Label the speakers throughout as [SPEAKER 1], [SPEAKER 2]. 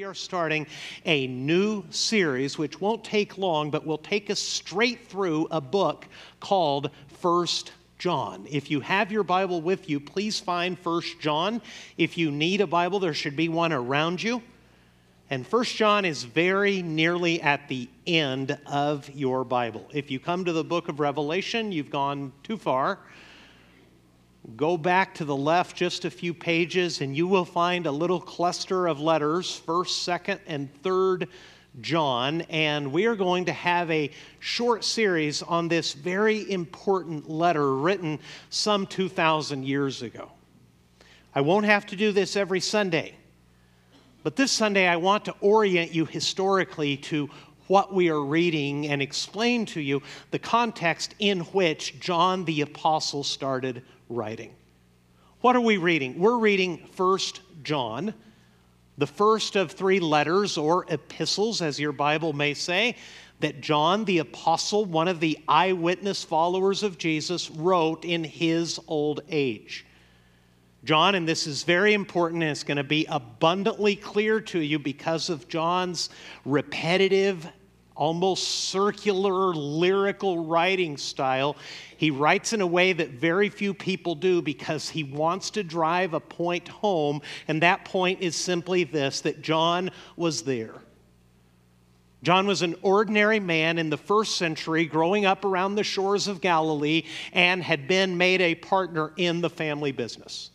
[SPEAKER 1] We are starting a new series which won't take long, but will take us straight through a book called First John. If you have your Bible with you, please find First John. If you need a Bible, there should be one around you. And First John is very nearly at the end of your Bible. If you come to the book of Revelation, you've gone too far. Go back to the left just a few pages, and you will find a little cluster of letters, 1st, 2nd, and 3rd John. And we are going to have a short series on this very important letter written some 2,000 years ago. I won't have to do this every Sunday, but this Sunday I want to orient you historically to what we are reading and explain to you the context in which John the Apostle started writing. What are we reading? We're reading First John, the first of three letters or epistles, as your Bible may say, that John the Apostle, one of the eyewitness followers of Jesus, wrote in his old age. John, and this is very important, and it's going to be abundantly clear to you because of John's repetitive almost circular lyrical writing style. He writes in a way that very few people do because he wants to drive a point home, and that point is simply this that John was there. John was an ordinary man in the first century, growing up around the shores of Galilee, and had been made a partner in the family business.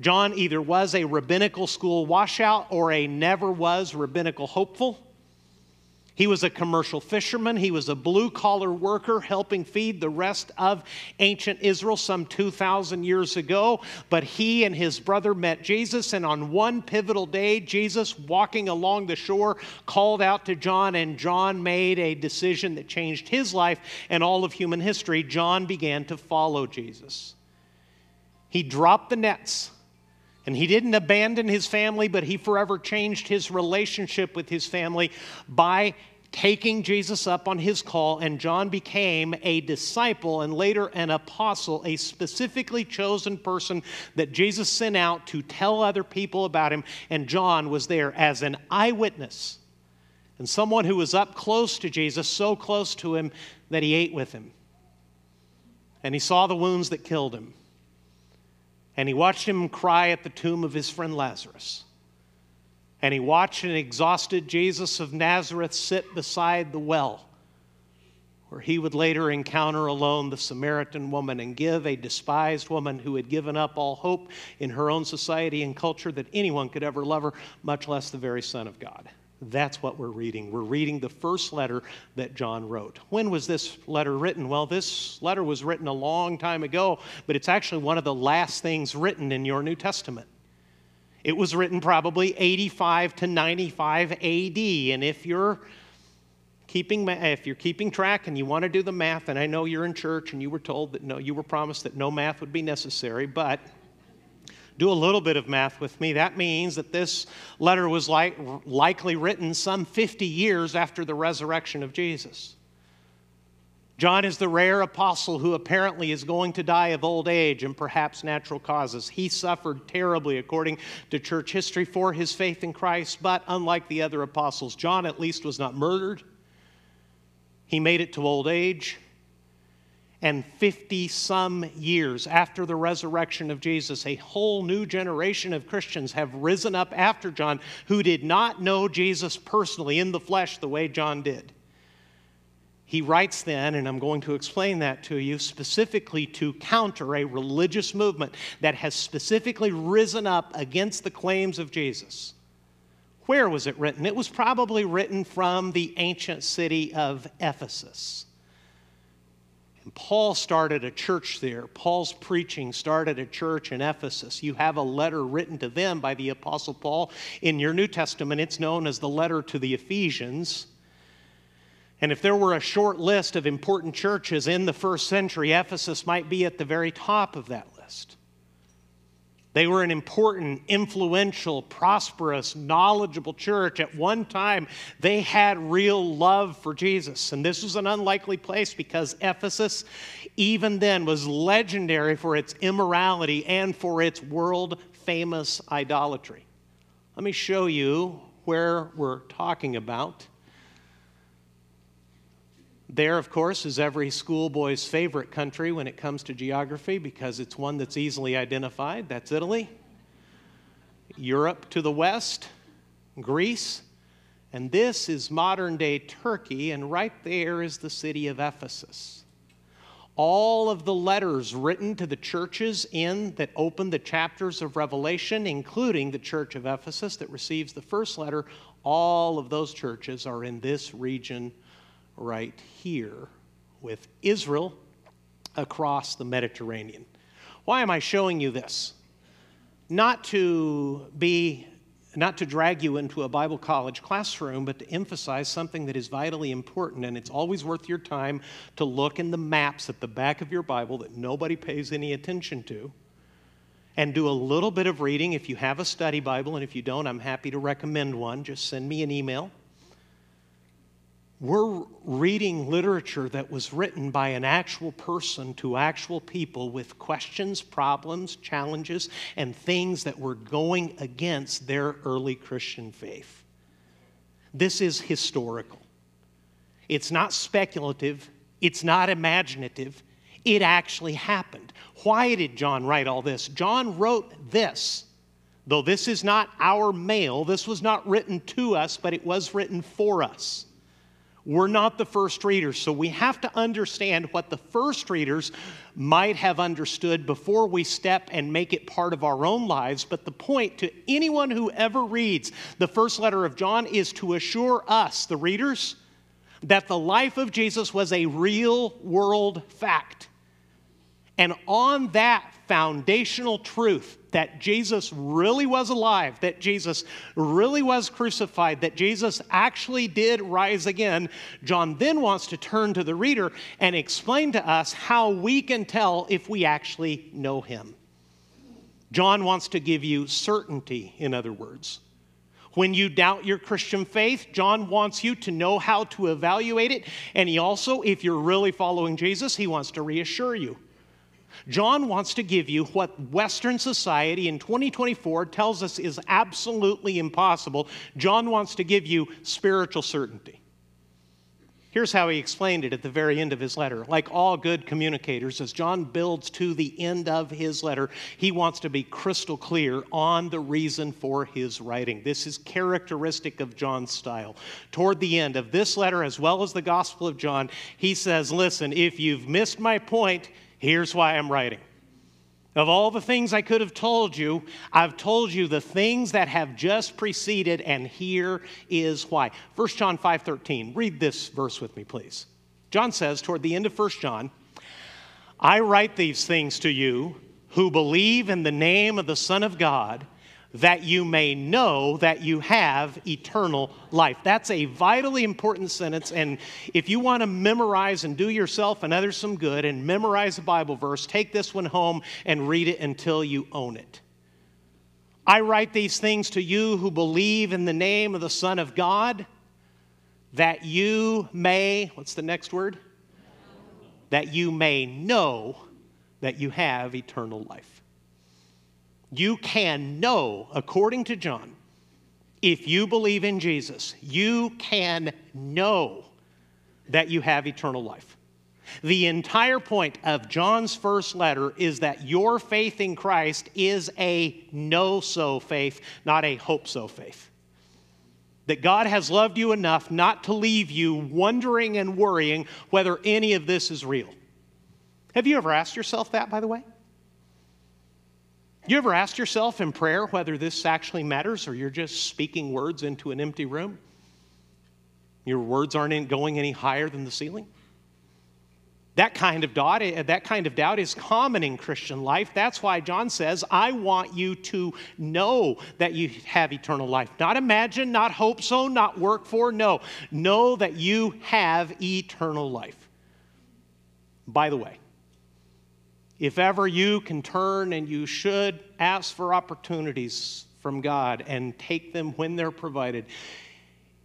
[SPEAKER 1] John either was a rabbinical school washout or a never was rabbinical hopeful. He was a commercial fisherman. He was a blue collar worker helping feed the rest of ancient Israel some 2,000 years ago. But he and his brother met Jesus, and on one pivotal day, Jesus, walking along the shore, called out to John, and John made a decision that changed his life and all of human history. John began to follow Jesus. He dropped the nets. And he didn't abandon his family, but he forever changed his relationship with his family by taking Jesus up on his call, and John became a disciple and later an apostle, a specifically chosen person that Jesus sent out to tell other people about him. And John was there as an eyewitness and someone who was up close to Jesus, so close to him that he ate with him. And he saw the wounds that killed him. And he watched him cry at the tomb of his friend Lazarus. And he watched an exhausted Jesus of Nazareth sit beside the well, where he would later encounter alone the Samaritan woman and give a despised woman who had given up all hope in her own society and culture that anyone could ever love her, much less the very Son of God. That's what we're reading. We're reading the first letter that John wrote. When was this letter written? Well, this letter was written a long time ago, but it's actually one of the last things written in your New Testament. It was written probably 85 to 95 AD, and if you're keeping if you're keeping track and you want to do the math, and I know you're in church and you were told that no, you were promised that no math would be necessary, but do a little bit of math with me. That means that this letter was like, likely written some 50 years after the resurrection of Jesus. John is the rare apostle who apparently is going to die of old age and perhaps natural causes. He suffered terribly, according to church history, for his faith in Christ, but unlike the other apostles, John at least was not murdered. He made it to old age and 50 some years after the resurrection of Jesus, a whole new generation of Christians have risen up after John who did not know Jesus personally in the flesh the way John did. He writes then, and I'm going to explain that to you, specifically to counter a religious movement that has specifically risen up against the claims of Jesus. Where was it written? It was probably written from the ancient city of Ephesus. And Paul started a church there. Paul's preaching started a church in Ephesus. You have a letter written to them by the Apostle Paul. In your New Testament, it's known as the letter to the Ephesians. And if there were a short list of important churches in the first century, Ephesus might be at the very top of that list. They were an important, influential, prosperous, knowledgeable church. At one time, they had real love for Jesus. And this was an unlikely place because Ephesus, even then, was legendary for its immorality and for its world famous idolatry. Let me show you where we're talking about. There, of course, is every schoolboy's favorite country when it comes to geography because it's one that's easily identified. That's Italy. Europe to the west, Greece, and this is modern day Turkey, and right there is the city of Ephesus. All of the letters written to the churches in that open the chapters of Revelation, including the church of Ephesus that receives the first letter, all of those churches are in this region right here with Israel across the Mediterranean. Why am I showing you this? Not to be not to drag you into a Bible college classroom, but to emphasize something that is vitally important. And it's always worth your time to look in the maps at the back of your Bible that nobody pays any attention to and do a little bit of reading. If you have a study Bible, and if you don't, I'm happy to recommend one. Just send me an email we're reading literature that was written by an actual person to actual people with questions, problems, challenges, and things that were going against their early Christian faith. This is historical. It's not speculative, it's not imaginative. It actually happened. Why did John write all this? John wrote this. Though this is not our mail, this was not written to us, but it was written for us. We're not the first readers, so we have to understand what the first readers might have understood before we step and make it part of our own lives. But the point to anyone who ever reads the first letter of John is to assure us, the readers, that the life of Jesus was a real world fact. And on that foundational truth that Jesus really was alive, that Jesus really was crucified, that Jesus actually did rise again, John then wants to turn to the reader and explain to us how we can tell if we actually know him. John wants to give you certainty, in other words. When you doubt your Christian faith, John wants you to know how to evaluate it. And he also, if you're really following Jesus, he wants to reassure you. John wants to give you what Western society in 2024 tells us is absolutely impossible. John wants to give you spiritual certainty. Here's how he explained it at the very end of his letter. Like all good communicators, as John builds to the end of his letter, he wants to be crystal clear on the reason for his writing. This is characteristic of John's style. Toward the end of this letter, as well as the Gospel of John, he says, Listen, if you've missed my point, Here's why I'm writing. Of all the things I could have told you, I've told you the things that have just preceded, and here is why. 1 John 5:13. Read this verse with me, please. John says toward the end of 1 John, I write these things to you who believe in the name of the Son of God that you may know that you have eternal life. That's a vitally important sentence. And if you want to memorize and do yourself and others some good and memorize a Bible verse, take this one home and read it until you own it. I write these things to you who believe in the name of the Son of God, that you may, what's the next word? That you may know that you have eternal life you can know, according to John, if you believe in Jesus, you can know that you have eternal life. The entire point of John's first letter is that your faith in Christ is a know so faith, not a hope so faith. That God has loved you enough not to leave you wondering and worrying whether any of this is real. Have you ever asked yourself that, by the way? You ever ask yourself in prayer whether this actually matters or you're just speaking words into an empty room? Your words aren't going any higher than the ceiling? That kind of doubt, eh, that kind of doubt is common in Christian life. That's why John says, I want you to know that you have eternal life. Not imagine, not hope so, not work for, no. Know that you have eternal life. By the way, if ever you can turn and you should ask for opportunities from God and take them when they're provided,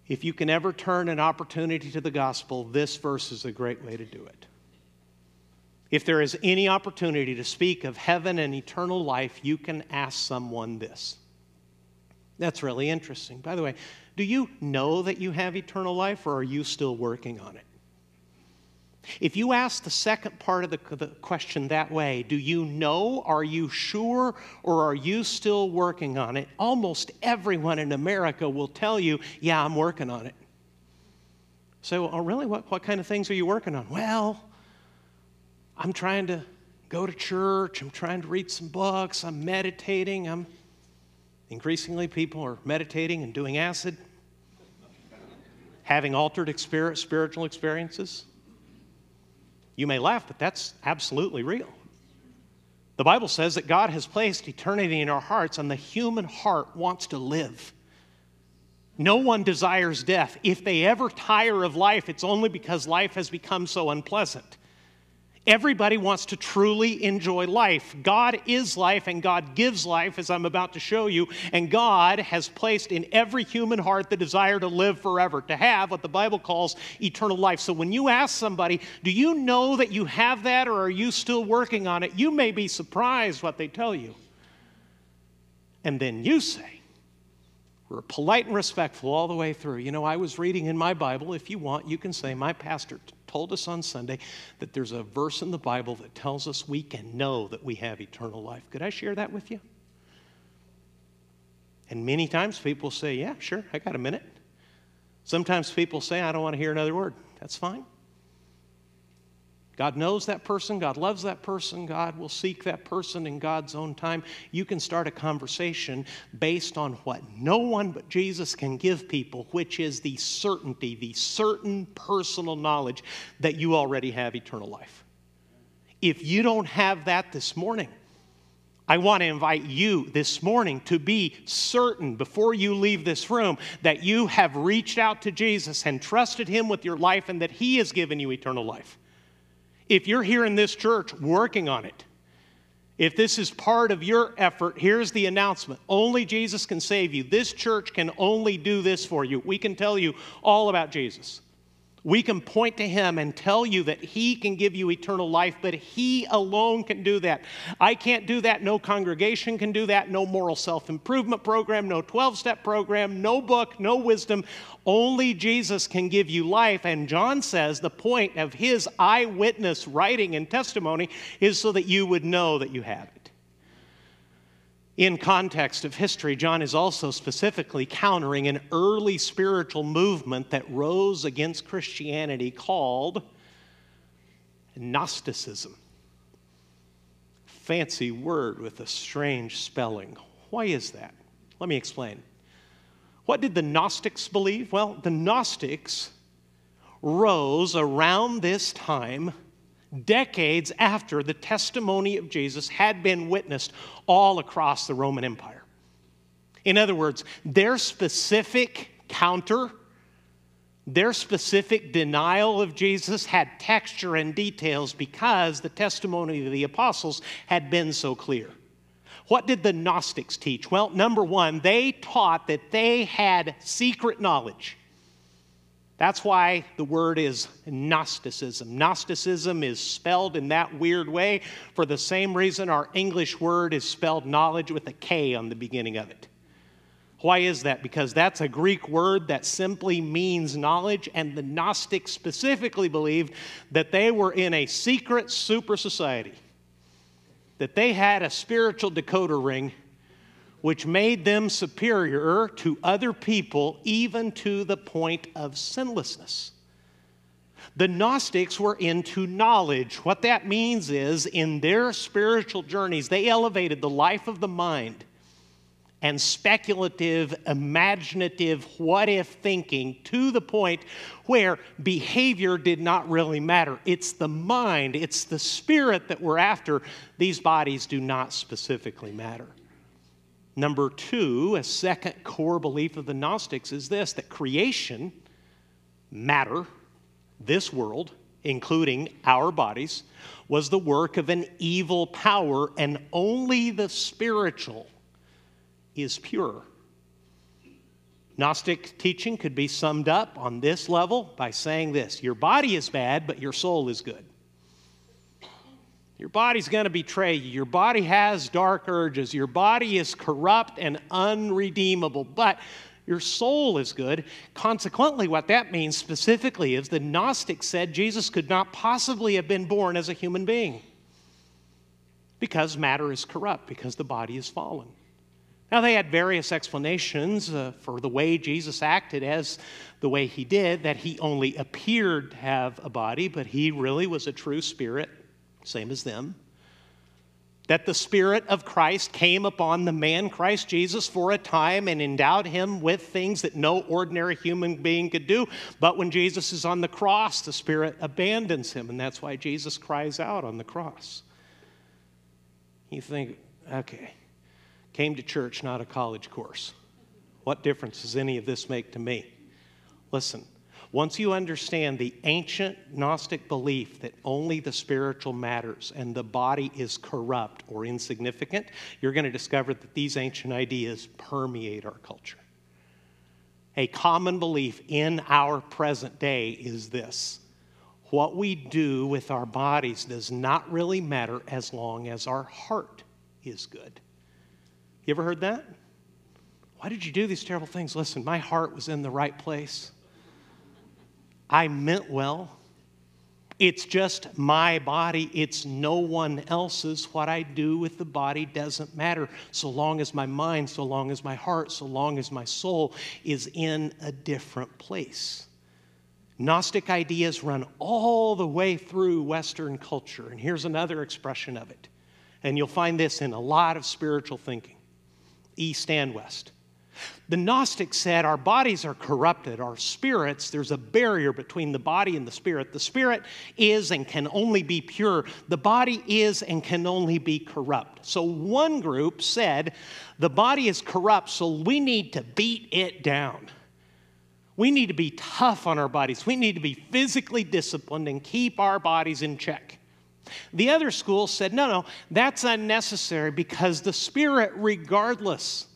[SPEAKER 1] if you can ever turn an opportunity to the gospel, this verse is a great way to do it. If there is any opportunity to speak of heaven and eternal life, you can ask someone this. That's really interesting. By the way, do you know that you have eternal life or are you still working on it? If you ask the second part of the, the, question that way, do you know, are you sure, or are you still working on it? Almost everyone in America will tell you, yeah, I'm working on it. So, oh, really? What, what kind of things are you working on? Well, I'm trying to go to church, I'm trying to read some books, I'm meditating, I'm increasingly people are meditating and doing acid, having altered spiritual experiences. You may laugh, but that's absolutely real. The Bible says that God has placed eternity in our hearts, and the human heart wants to live. No one desires death. If they ever tire of life, it's only because life has become so unpleasant. Everybody wants to truly enjoy life. God is life and God gives life, as I'm about to show you. And God has placed in every human heart the desire to live forever, to have what the Bible calls eternal life. So when you ask somebody, Do you know that you have that or are you still working on it? You may be surprised what they tell you. And then you say, we're polite and respectful all the way through. You know, I was reading in my Bible. If you want, you can say, My pastor told us on Sunday that there's a verse in the Bible that tells us we can know that we have eternal life. Could I share that with you? And many times people say, Yeah, sure, I got a minute. Sometimes people say, I don't want to hear another word. That's fine. God knows that person, God loves that person, God will seek that person in God's own time. You can start a conversation based on what no one but Jesus can give people, which is the certainty, the certain personal knowledge that you already have eternal life. If you don't have that this morning, I want to invite you this morning to be certain before you leave this room that you have reached out to Jesus and trusted Him with your life and that He has given you eternal life. If you're here in this church working on it, if this is part of your effort, here's the announcement. Only Jesus can save you. This church can only do this for you. We can tell you all about Jesus. We can point to him and tell you that he can give you eternal life, but he alone can do that. I can't do that. No congregation can do that. No moral self improvement program, no 12 step program, no book, no wisdom. Only Jesus can give you life. And John says the point of his eyewitness writing and testimony is so that you would know that you have it. In context of history, John is also specifically countering an early spiritual movement that rose against Christianity called Gnosticism. Fancy word with a strange spelling. Why is that? Let me explain. What did the Gnostics believe? Well, the Gnostics rose around this time decades after the testimony of Jesus had been witnessed all across the Roman Empire. In other words, their specific counter, their specific denial of Jesus had texture and details because the testimony of the apostles had been so clear. What did the Gnostics teach? Well, number one, they taught that they had secret knowledge. That's why the word is Gnosticism. Gnosticism is spelled in that weird way for the same reason our English word is spelled knowledge with a K on the beginning of it. Why is that? Because that's a Greek word that simply means knowledge, and the Gnostics specifically believed that they were in a secret super society, that they had a spiritual decoder ring which made them superior to other people, even to the point of sinlessness. The Gnostics were into knowledge. What that means is, in their spiritual journeys, they elevated the life of the mind and speculative, imaginative, what if thinking to the point where behavior did not really matter. It's the mind, it's the spirit that we're after. These bodies do not specifically matter. Number two, a second core belief of the Gnostics is this that creation, matter, this world, including our bodies, was the work of an evil power, and only the spiritual is pure. Gnostic teaching could be summed up on this level by saying this Your body is bad, but your soul is good. Your body's going to betray you. Your body has dark urges. Your body is corrupt and unredeemable. But your soul is good. Consequently, what that means specifically is the Gnostic said Jesus could not possibly have been born as a human being because matter is corrupt, because the body is fallen. Now, they had various explanations uh, for the way Jesus acted as the way he did, that he only appeared to have a body, but he really was a true spirit, same as them. That the Spirit of Christ came upon the man Christ Jesus for a time and endowed him with things that no ordinary human being could do. But when Jesus is on the cross, the Spirit abandons him, and that's why Jesus cries out on the cross. You think, okay, Came to church, not a college course. What difference does any of this make to me? Listen, once you understand the ancient Gnostic belief that only the spiritual matters and the body is corrupt or insignificant, you're going to discover that these ancient ideas permeate our culture. A common belief in our present day is this what we do with our bodies does not really matter as long as our heart is good. You ever heard that? Why did you do these terrible things? Listen, my heart was in the right place. I meant well. It's just my body, it's no one else's. What I do with the body doesn't matter so long as my mind, so long as my heart, so long as my soul is in a different place. Gnostic ideas run all the way through Western culture, and here's another expression of it. And you'll find this in a lot of spiritual thinking east and west. The Gnostics said our bodies are corrupted, our spirits, there's a barrier between the body and the spirit. The spirit is and can only be pure, the body is and can only be corrupt. So one group said the body is corrupt, so we need to beat it down. We need to be tough on our bodies. We need to be physically disciplined and keep our bodies in check. The other school said, no, no, that's unnecessary because the Spirit, regardless,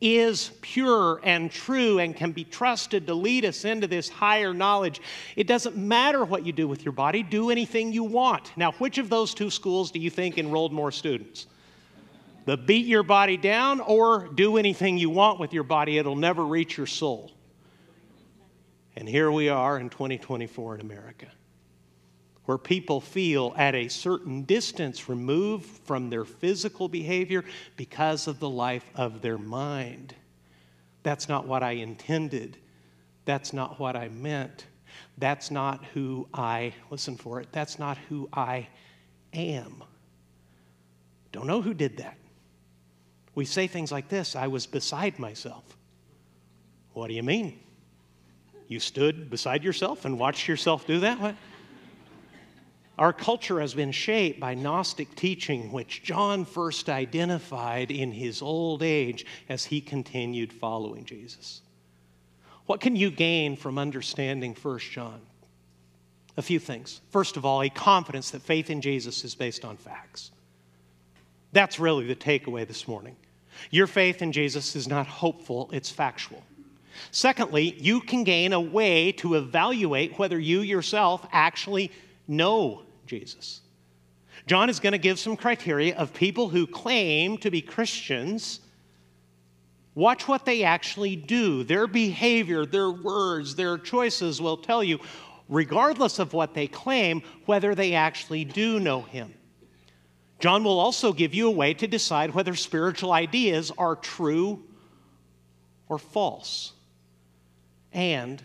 [SPEAKER 1] is pure and true and can be trusted to lead us into this higher knowledge. It doesn't matter what you do with your body, do anything you want. Now, which of those two schools do you think enrolled more students? The beat your body down or do anything you want with your body, it'll never reach your soul. And here we are in 2024 in America where people feel at a certain distance removed from their physical behavior because of the life of their mind. That's not what I intended. That's not what I meant. That's not who I, listen for it, that's not who I am. Don't know who did that. We say things like this I was beside myself. What do you mean? You stood beside yourself and watched yourself do that? What? Our culture has been shaped by Gnostic teaching, which John first identified in his old age as he continued following Jesus. What can you gain from understanding 1 John? A few things. First of all, a confidence that faith in Jesus is based on facts. That's really the takeaway this morning. Your faith in Jesus is not hopeful, it's factual. Secondly, you can gain a way to evaluate whether you yourself actually know Jesus. John is going to give some criteria of people who claim to be Christians. Watch what they actually do. Their behavior, their words, their choices will tell you, regardless of what they claim, whether they actually do know Him. John will also give you a way to decide whether spiritual ideas are true or false. And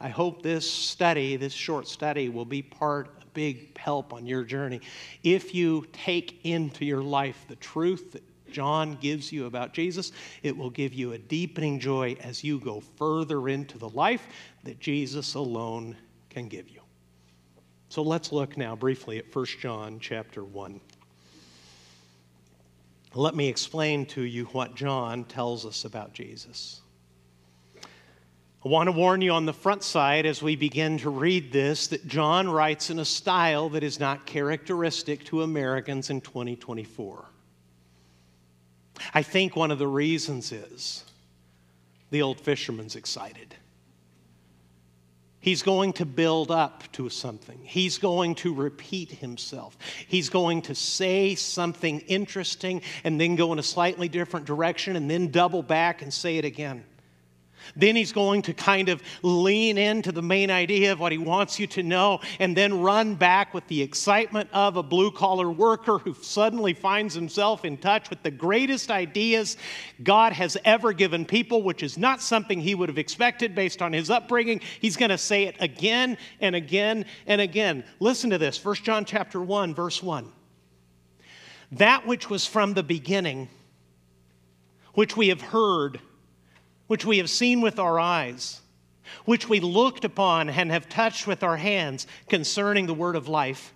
[SPEAKER 1] I hope this study, this short study, will be part big help on your journey. If you take into your life the truth that John gives you about Jesus, it will give you a deepening joy as you go further into the life that Jesus alone can give you. So let's look now briefly at 1 John chapter 1. Let me explain to you what John tells us about Jesus. I want to warn you on the front side as we begin to read this that John writes in a style that is not characteristic to Americans in 2024. I think one of the reasons is the old fisherman's excited. He's going to build up to something. He's going to repeat himself. He's going to say something interesting and then go in a slightly different direction and then double back and say it again. Then he's going to kind of lean into the main idea of what he wants you to know and then run back with the excitement of a blue collar worker who suddenly finds himself in touch with the greatest ideas God has ever given people, which is not something he would have expected based on his upbringing. He's going to say it again and again and again. Listen to this 1 John chapter 1 verse 1. That which was from the beginning, which we have heard, which we have seen with our eyes, which we looked upon and have touched with our hands concerning the word of life.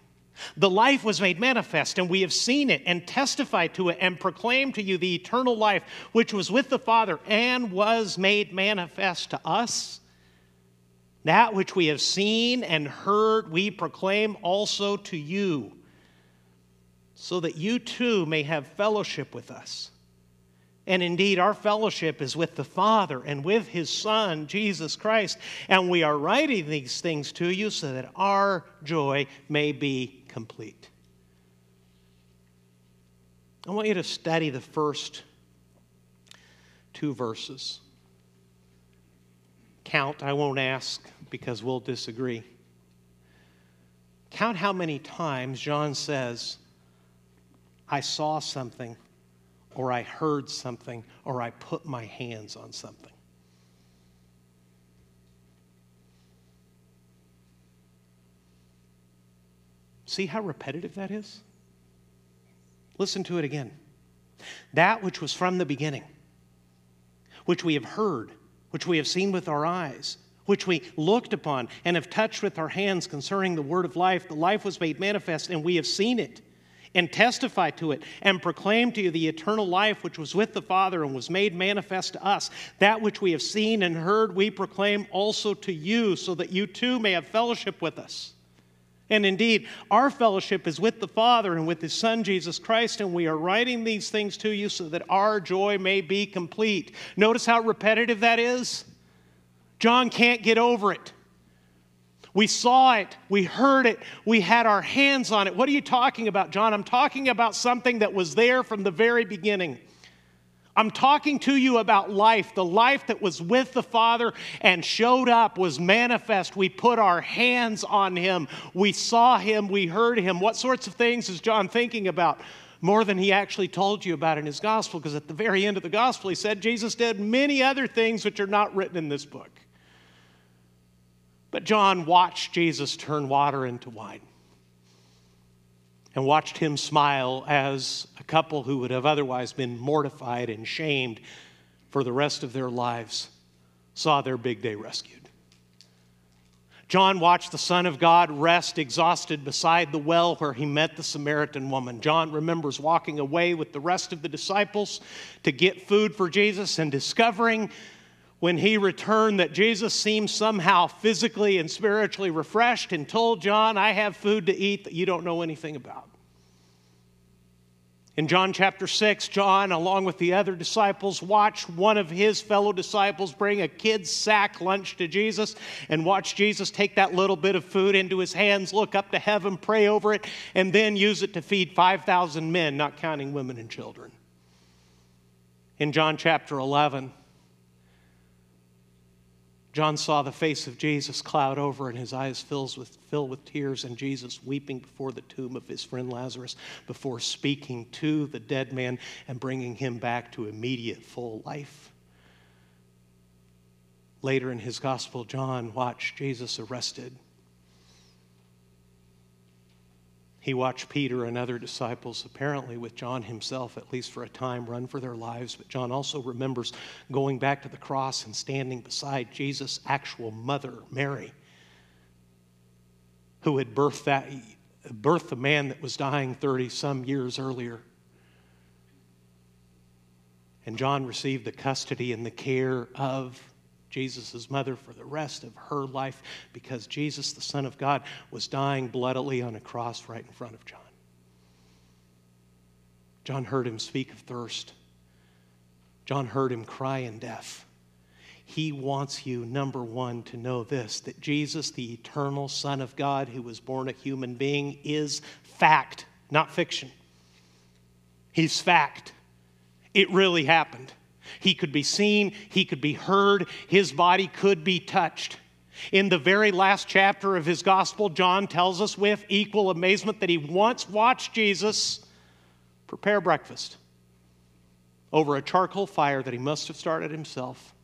[SPEAKER 1] The life was made manifest, and we have seen it and testified to it and proclaimed to you the eternal life which was with the Father and was made manifest to us. That which we have seen and heard, we proclaim also to you, so that you too may have fellowship with us. And indeed, our fellowship is with the Father and with His Son, Jesus Christ. And we are writing these things to you so that our joy may be complete. I want you to study the first two verses. Count, I won't ask because we'll disagree. Count how many times John says, I saw something or I heard something, or I put my hands on something. See how repetitive that is? Listen to it again. That which was from the beginning, which we have heard, which we have seen with our eyes, which we looked upon and have touched with our hands concerning the word of life, the life was made manifest, and we have seen it and testify to it and proclaim to you the eternal life which was with the Father and was made manifest to us. That which we have seen and heard, we proclaim also to you, so that you too may have fellowship with us. And indeed, our fellowship is with the Father and with His Son, Jesus Christ, and we are writing these things to you so that our joy may be complete. Notice how repetitive that is? John can't get over it. We saw it, we heard it, we had our hands on it. What are you talking about, John? I'm talking about something that was there from the very beginning. I'm talking to you about life, the life that was with the Father and showed up, was manifest. We put our hands on him, we saw him, we heard him. What sorts of things is John thinking about? More than he actually told you about in his gospel, because at the very end of the gospel, he said Jesus did many other things which are not written in this book. But John watched Jesus turn water into wine and watched him smile as a couple who would have otherwise been mortified and shamed for the rest of their lives saw their big day rescued. John watched the Son of God rest exhausted beside the well where he met the Samaritan woman. John remembers walking away with the rest of the disciples to get food for Jesus and discovering when he returned that Jesus seemed somehow physically and spiritually refreshed and told John, I have food to eat that you don't know anything about. In John chapter 6, John, along with the other disciples, watched one of his fellow disciples bring a kid's sack lunch to Jesus and watch Jesus take that little bit of food into his hands, look up to heaven, pray over it, and then use it to feed 5,000 men, not counting women and children. In John chapter 11, John saw the face of Jesus cloud over and his eyes filled with, filled with tears, and Jesus weeping before the tomb of his friend Lazarus before speaking to the dead man and bringing him back to immediate full life. Later in his gospel, John watched Jesus arrested He watched Peter and other disciples, apparently with John himself, at least for a time, run for their lives. But John also remembers going back to the cross and standing beside Jesus' actual mother, Mary, who had birthed, that, birthed the man that was dying 30 some years earlier. And John received the custody and the care of Jesus' mother for the rest of her life because Jesus, the Son of God, was dying bloodily on a cross right in front of John. John heard him speak of thirst. John heard him cry in death. He wants you, number one, to know this that Jesus, the eternal Son of God who was born a human being, is fact, not fiction. He's fact. It really happened. He could be seen, he could be heard, his body could be touched. In the very last chapter of his gospel, John tells us with equal amazement that he once watched Jesus prepare breakfast over a charcoal fire that he must have started himself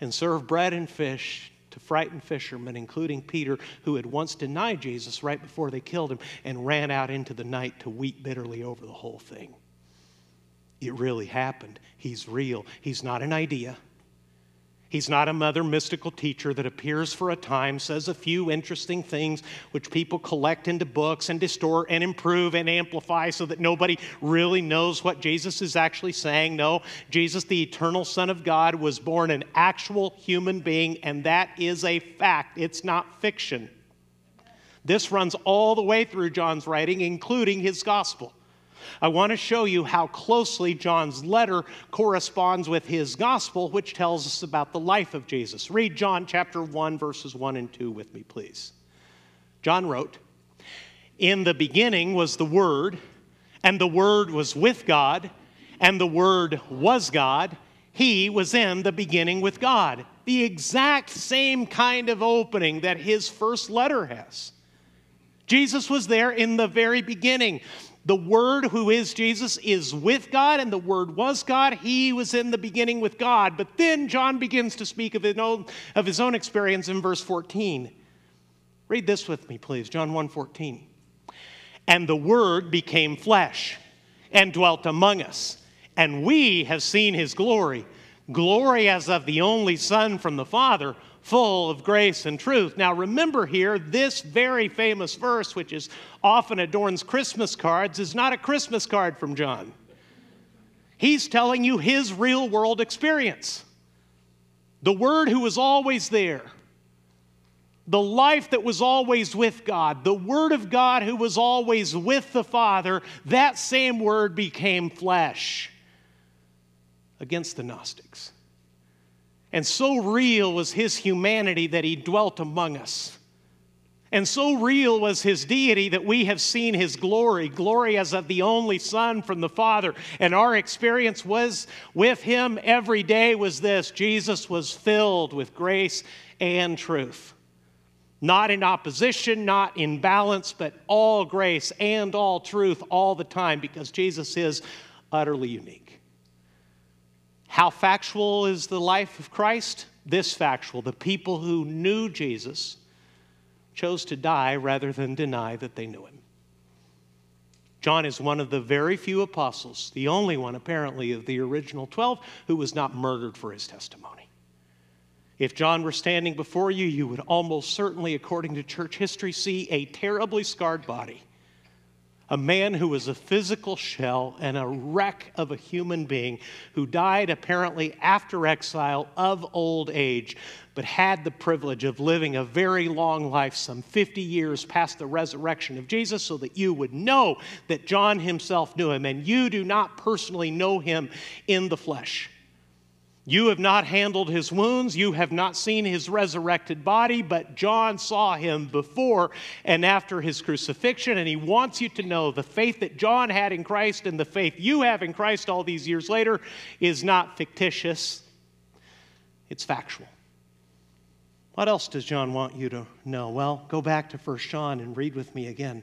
[SPEAKER 1] and serve bread and fish to frightened fishermen, including Peter, who had once denied Jesus right before they killed him and ran out into the night to weep bitterly over the whole thing. It really happened. He's real. He's not an idea. He's not a mother mystical teacher that appears for a time, says a few interesting things which people collect into books and distort and improve and amplify so that nobody really knows what Jesus is actually saying. No, Jesus, the eternal Son of God, was born an actual human being, and that is a fact. It's not fiction. This runs all the way through John's writing, including his gospel. I want to show you how closely John's letter corresponds with his gospel, which tells us about the life of Jesus. Read John chapter 1, verses 1 and 2 with me, please. John wrote, In the beginning was the Word, and the Word was with God, and the Word was God. He was in the beginning with God. The exact same kind of opening that his first letter has. Jesus was there in the very beginning. The Word, who is Jesus, is with God, and the Word was God. He was in the beginning with God. But then John begins to speak of his own, of his own experience in verse 14. Read this with me, please. John 1 14. And the Word became flesh and dwelt among us, and we have seen his glory glory as of the only Son from the Father full of grace and truth. Now, remember here, this very famous verse, which is often adorns Christmas cards, is not a Christmas card from John. He's telling you his real world experience. The Word who was always there, the life that was always with God, the Word of God who was always with the Father, that same Word became flesh against the Gnostics. And so real was his humanity that he dwelt among us. And so real was his deity that we have seen his glory, glory as of the only Son from the Father. And our experience was with him every day was this Jesus was filled with grace and truth. Not in opposition, not in balance, but all grace and all truth all the time because Jesus is utterly unique. How factual is the life of Christ? This factual. The people who knew Jesus chose to die rather than deny that they knew him. John is one of the very few apostles, the only one apparently of the original 12, who was not murdered for his testimony. If John were standing before you, you would almost certainly, according to church history, see a terribly scarred body a man who was a physical shell and a wreck of a human being who died apparently after exile of old age, but had the privilege of living a very long life, some 50 years past the resurrection of Jesus, so that you would know that John himself knew him, and you do not personally know him in the flesh. You have not handled his wounds. You have not seen his resurrected body, but John saw him before and after his crucifixion. And he wants you to know the faith that John had in Christ and the faith you have in Christ all these years later is not fictitious, it's factual. What else does John want you to know? Well, go back to 1 John and read with me again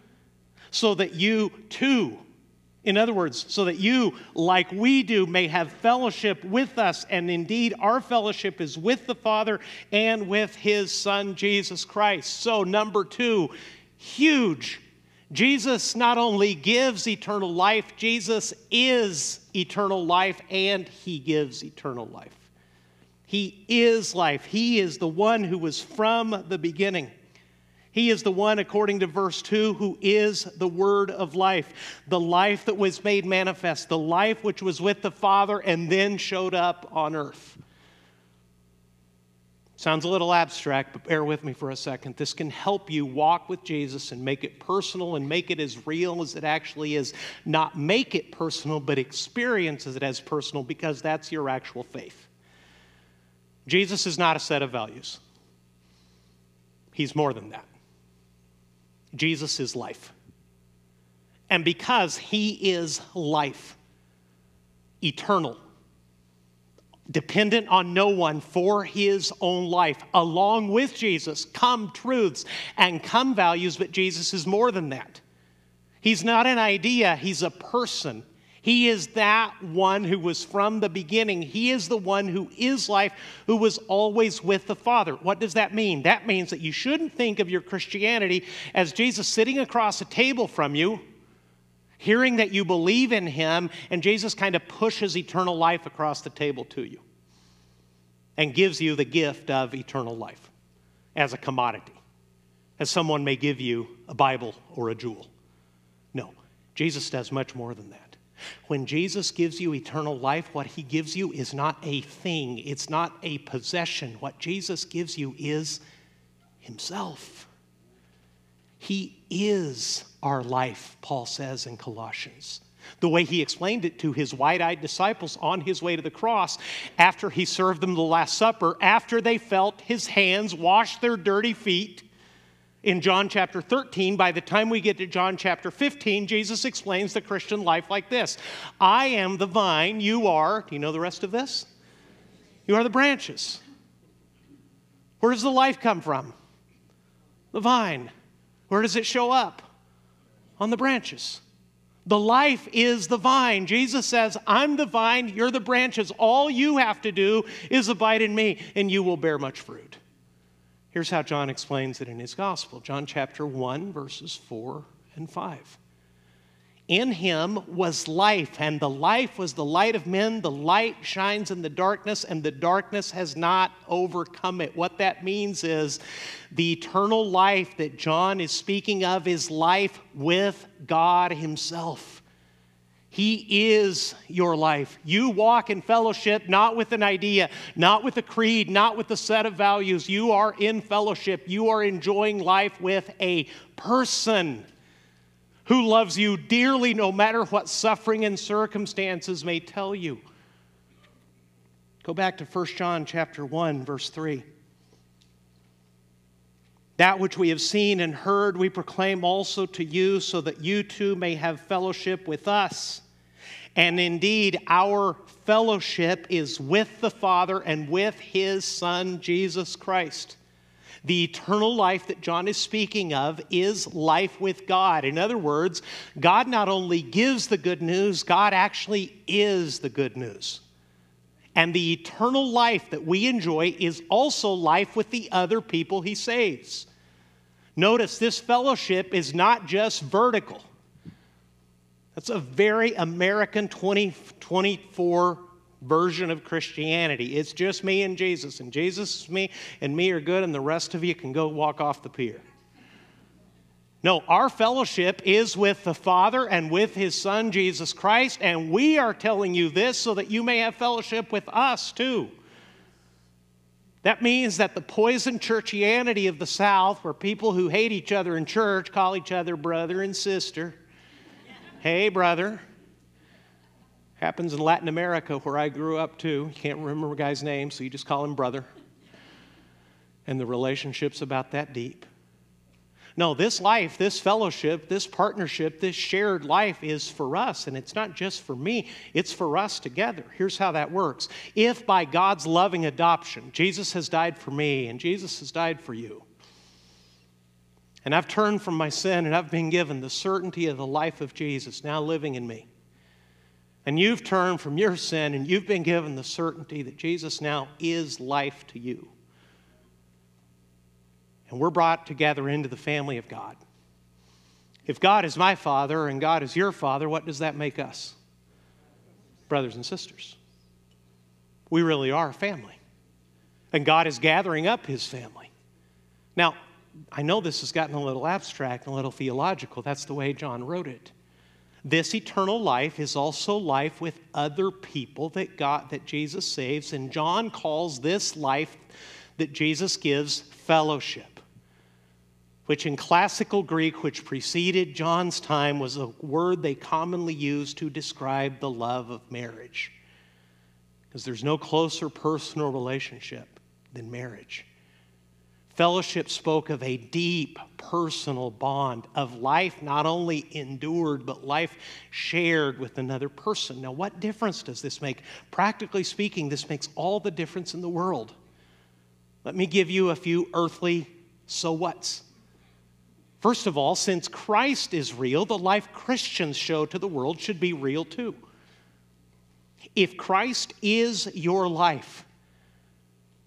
[SPEAKER 1] so that you too, in other words, so that you, like we do, may have fellowship with us. And indeed, our fellowship is with the Father and with His Son, Jesus Christ. So, number two, huge. Jesus not only gives eternal life, Jesus is eternal life, and He gives eternal life. He is life. He is the one who was from the beginning. He is the one, according to verse 2, who is the word of life, the life that was made manifest, the life which was with the Father and then showed up on earth. Sounds a little abstract, but bear with me for a second. This can help you walk with Jesus and make it personal and make it as real as it actually is. Not make it personal, but experience it as personal because that's your actual faith. Jesus is not a set of values, He's more than that. Jesus is life. And because He is life, eternal, dependent on no one for his own life. Along with Jesus come truths and come values, but Jesus is more than that. He's not an idea, he's a person. He is that one who was from the beginning. He is the one who is life, who was always with the Father. What does that mean? That means that you shouldn't think of your Christianity as Jesus sitting across a table from you hearing that you believe in him, and Jesus kind of pushes eternal life across the table to you and gives you the gift of eternal life as a commodity, as someone may give you a Bible or a jewel. No, Jesus does much more than that. When Jesus gives you eternal life, what he gives you is not a thing, it's not a possession. What Jesus gives you is himself. He is our life, Paul says in Colossians. The way he explained it to his wide eyed disciples on his way to the cross after he served them the Last Supper, after they felt his hands wash their dirty feet. In John chapter 13, by the time we get to John chapter 15, Jesus explains the Christian life like this I am the vine, you are, do you know the rest of this? You are the branches. Where does the life come from? The vine. Where does it show up? On the branches. The life is the vine. Jesus says, I'm the vine, you're the branches. All you have to do is abide in me, and you will bear much fruit. Here's how John explains it in his gospel John chapter 1, verses 4 and 5. In him was life, and the life was the light of men. The light shines in the darkness, and the darkness has not overcome it. What that means is the eternal life that John is speaking of is life with God Himself. He is your life. You walk in fellowship not with an idea, not with a creed, not with a set of values. You are in fellowship. You are enjoying life with a person who loves you dearly no matter what suffering and circumstances may tell you. Go back to 1 John chapter 1 verse 3. That which we have seen and heard we proclaim also to you so that you too may have fellowship with us. And indeed, our fellowship is with the Father and with his Son, Jesus Christ. The eternal life that John is speaking of is life with God. In other words, God not only gives the good news, God actually is the good news. And the eternal life that we enjoy is also life with the other people he saves. Notice this fellowship is not just vertical. That's a very American 2024 version of Christianity. It's just me and Jesus, and Jesus, is me, and me are good, and the rest of you can go walk off the pier. No, our fellowship is with the Father and with His Son, Jesus Christ, and we are telling you this so that you may have fellowship with us too. That means that the poison churchianity of the South, where people who hate each other in church call each other brother and sister, hey, brother, Happens in Latin America, where I grew up too. You can't remember a guy's name, so you just call him brother. And the relationship's about that deep. No, this life, this fellowship, this partnership, this shared life is for us, and it's not just for me, it's for us together. Here's how that works. If by God's loving adoption, Jesus has died for me and Jesus has died for you, and I've turned from my sin and I've been given the certainty of the life of Jesus now living in me, and you've turned from your sin and you've been given the certainty that Jesus now is life to you. And we're brought together into the family of God. If God is my father and God is your father, what does that make us? Brothers and sisters. We really are a family. And God is gathering up his family. Now, I know this has gotten a little abstract, and a little theological. That's the way John wrote it. This eternal life is also life with other people that God that Jesus saves and John calls this life that Jesus gives fellowship which in classical Greek which preceded John's time was a word they commonly used to describe the love of marriage because there's no closer personal relationship than marriage Fellowship spoke of a deep personal bond of life not only endured, but life shared with another person. Now, what difference does this make? Practically speaking, this makes all the difference in the world. Let me give you a few earthly so what's. First of all, since Christ is real, the life Christians show to the world should be real too. If Christ is your life,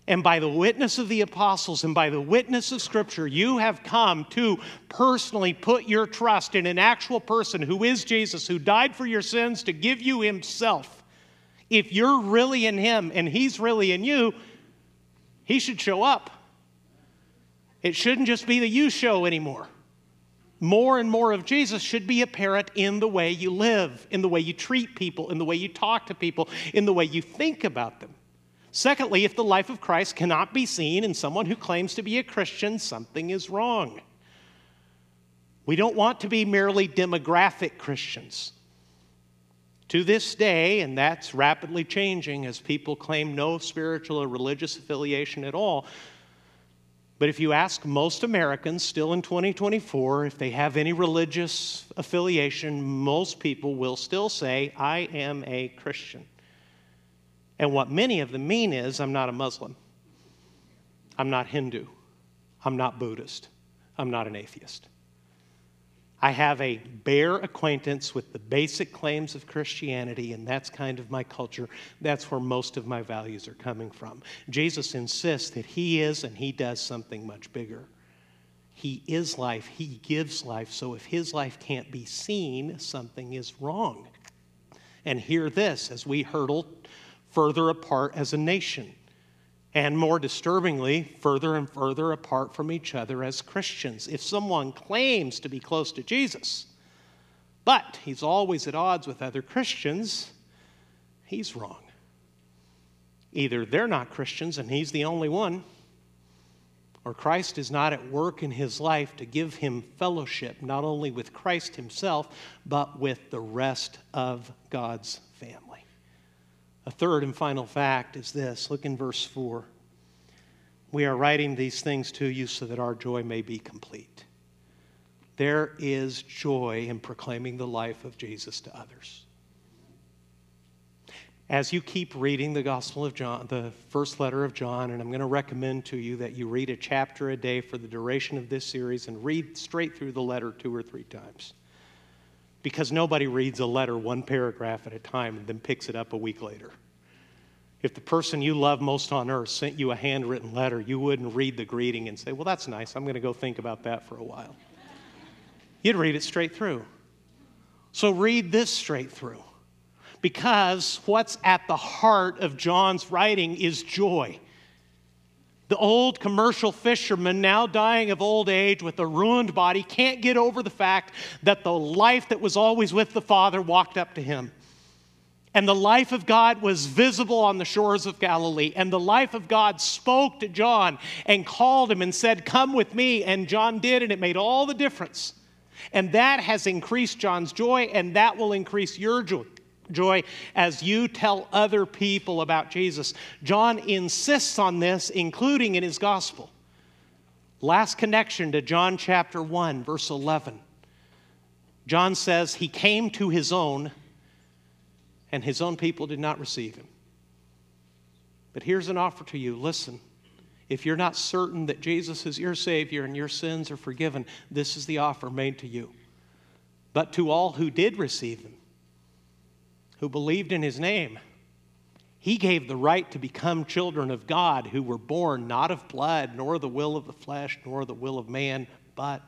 [SPEAKER 1] and by the witness of the apostles and by the witness of Scripture, you have come to personally put your trust in an actual person who is Jesus, who died for your sins to give you Himself. If you're really in Him and He's really in you, He should show up. It shouldn't just be the you show anymore. More and more of Jesus should be apparent in the way you live, in the way you treat people, in the way you talk to people, in the way you think about them. Secondly, if the life of Christ cannot be seen in someone who claims to be a Christian, something is wrong. We don't want to be merely demographic Christians. To this day, and that's rapidly changing as people claim no spiritual or religious affiliation at all. But if you ask most Americans still in 2024 if they have any religious affiliation, most people will still say, I am a Christian. And what many of them mean is I'm not a Muslim, I'm not Hindu, I'm not Buddhist, I'm not an atheist. I have a bare acquaintance with the basic claims of Christianity, and that's kind of my culture. That's where most of my values are coming from. Jesus insists that He is and He does something much bigger. He is life, He gives life, so if His life can't be seen, something is wrong. And hear this as we hurtle further apart as a nation. And more disturbingly, further and further apart from each other as Christians. If someone claims to be close to Jesus, but he's always at odds with other Christians, he's wrong. Either they're not Christians and he's the only one, or Christ is not at work in his life to give him fellowship, not only with Christ himself, but with the rest of God's family. A third and final fact is this look in verse 4. We are writing these things to you so that our joy may be complete. There is joy in proclaiming the life of Jesus to others. As you keep reading the Gospel of John, the first letter of John, and I'm going to recommend to you that you read a chapter a day for the duration of this series and read straight through the letter two or three times because nobody reads a letter one paragraph at a time and then picks it up a week later. If the person you love most on earth sent you a handwritten letter, you wouldn't read the greeting and say, Well, that's nice. I'm going to go think about that for a while. You'd read it straight through. So read this straight through. Because what's at the heart of John's writing is joy. The old commercial fisherman, now dying of old age with a ruined body, can't get over the fact that the life that was always with the Father walked up to him. And the life of God was visible on the shores of Galilee. And the life of God spoke to John and called him and said, Come with me. And John did, and it made all the difference. And that has increased John's joy, and that will increase your joy joy as you tell other people about Jesus. John insists on this, including in his gospel. Last connection to John chapter 1, verse 11. John says, He came to his own, and his own people did not receive him. But here's an offer to you listen. If you're not certain that Jesus is your Savior and your sins are forgiven, this is the offer made to you. But to all who did receive him, who believed in his name, he gave the right to become children of God who were born not of blood, nor the will of the flesh, nor the will of man, but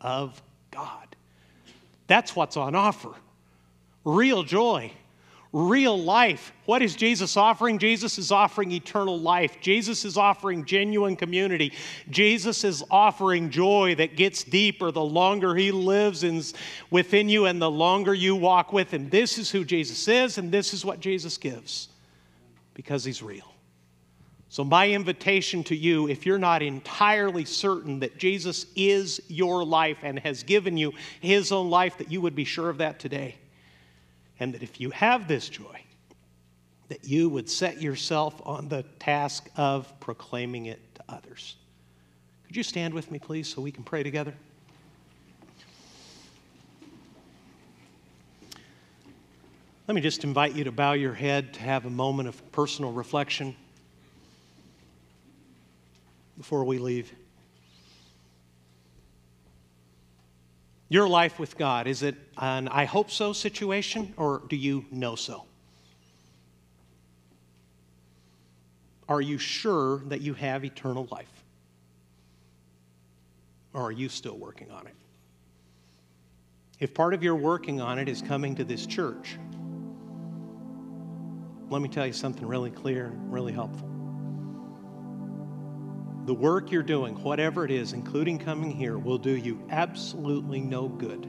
[SPEAKER 1] of God. That's what's on offer. Real joy, real life. What is Jesus offering? Jesus is offering eternal life. Jesus is offering genuine community. Jesus is offering joy that gets deeper the longer He lives in, within you and the longer you walk with Him. This is who Jesus is, and this is what Jesus gives because He's real. So, my invitation to you, if you're not entirely certain that Jesus is your life and has given you His own life, that you would be sure of that today. And that if you have this joy, that you would set yourself on the task of proclaiming it to others. Could you stand with me, please, so we can pray together? Let me just invite you to bow your head to have a moment of personal reflection before we leave. Your life with God, is it an I hope so situation or do you know so? Are you sure that you have eternal life? Or are you still working on it? If part of your working on it is coming to this church, let me tell you something really clear and really helpful the work you're doing, whatever it is, including coming here, will do you absolutely no good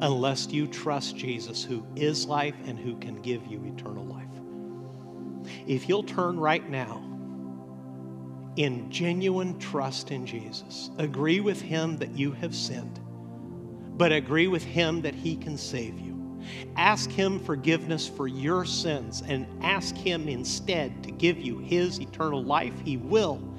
[SPEAKER 1] unless you trust Jesus, who is life and who can give you eternal life. If you'll turn right now in genuine trust in Jesus, agree with Him that you have sinned, but agree with Him that He can save you. Ask Him forgiveness for your sins and ask Him instead to give you His eternal life. He will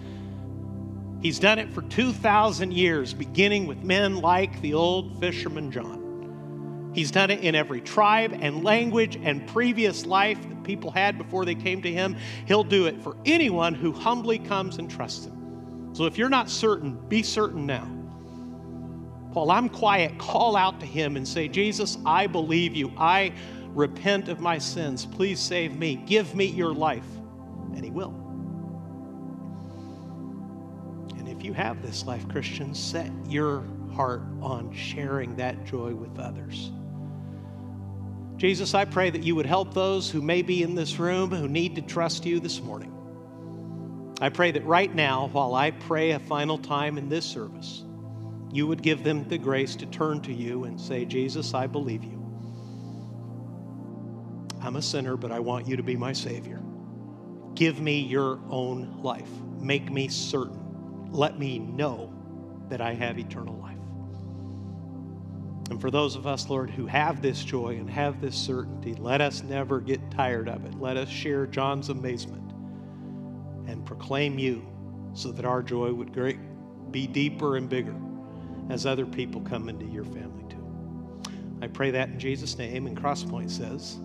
[SPEAKER 1] He's done it for 2,000 years, beginning with men like the old fisherman John. He's done it in every tribe and language and previous life that people had before they came to Him. He'll do it for anyone who humbly comes and trusts Him. So if you're not certain, be certain now. While I'm quiet, call out to Him and say, Jesus, I believe you. I repent of my sins. Please save me. Give me your life. And He will. You have this life, Christian, set your heart on sharing that joy with others. Jesus, I pray that you would help those who may be in this room who need to trust you this morning. I pray that right now, while I pray a final time in this service, you would give them the grace to turn to you and say, Jesus, I believe you. I'm a sinner, but I want you to be my Savior. Give me your own life. Make me certain let me know that I have eternal life. And for those of us, Lord, who have this joy and have this certainty, let us never get tired of it. Let us share John's amazement and proclaim you so that our joy would great, be deeper and bigger as other people come into your family too. I pray that in Jesus' name. And CrossPoint says,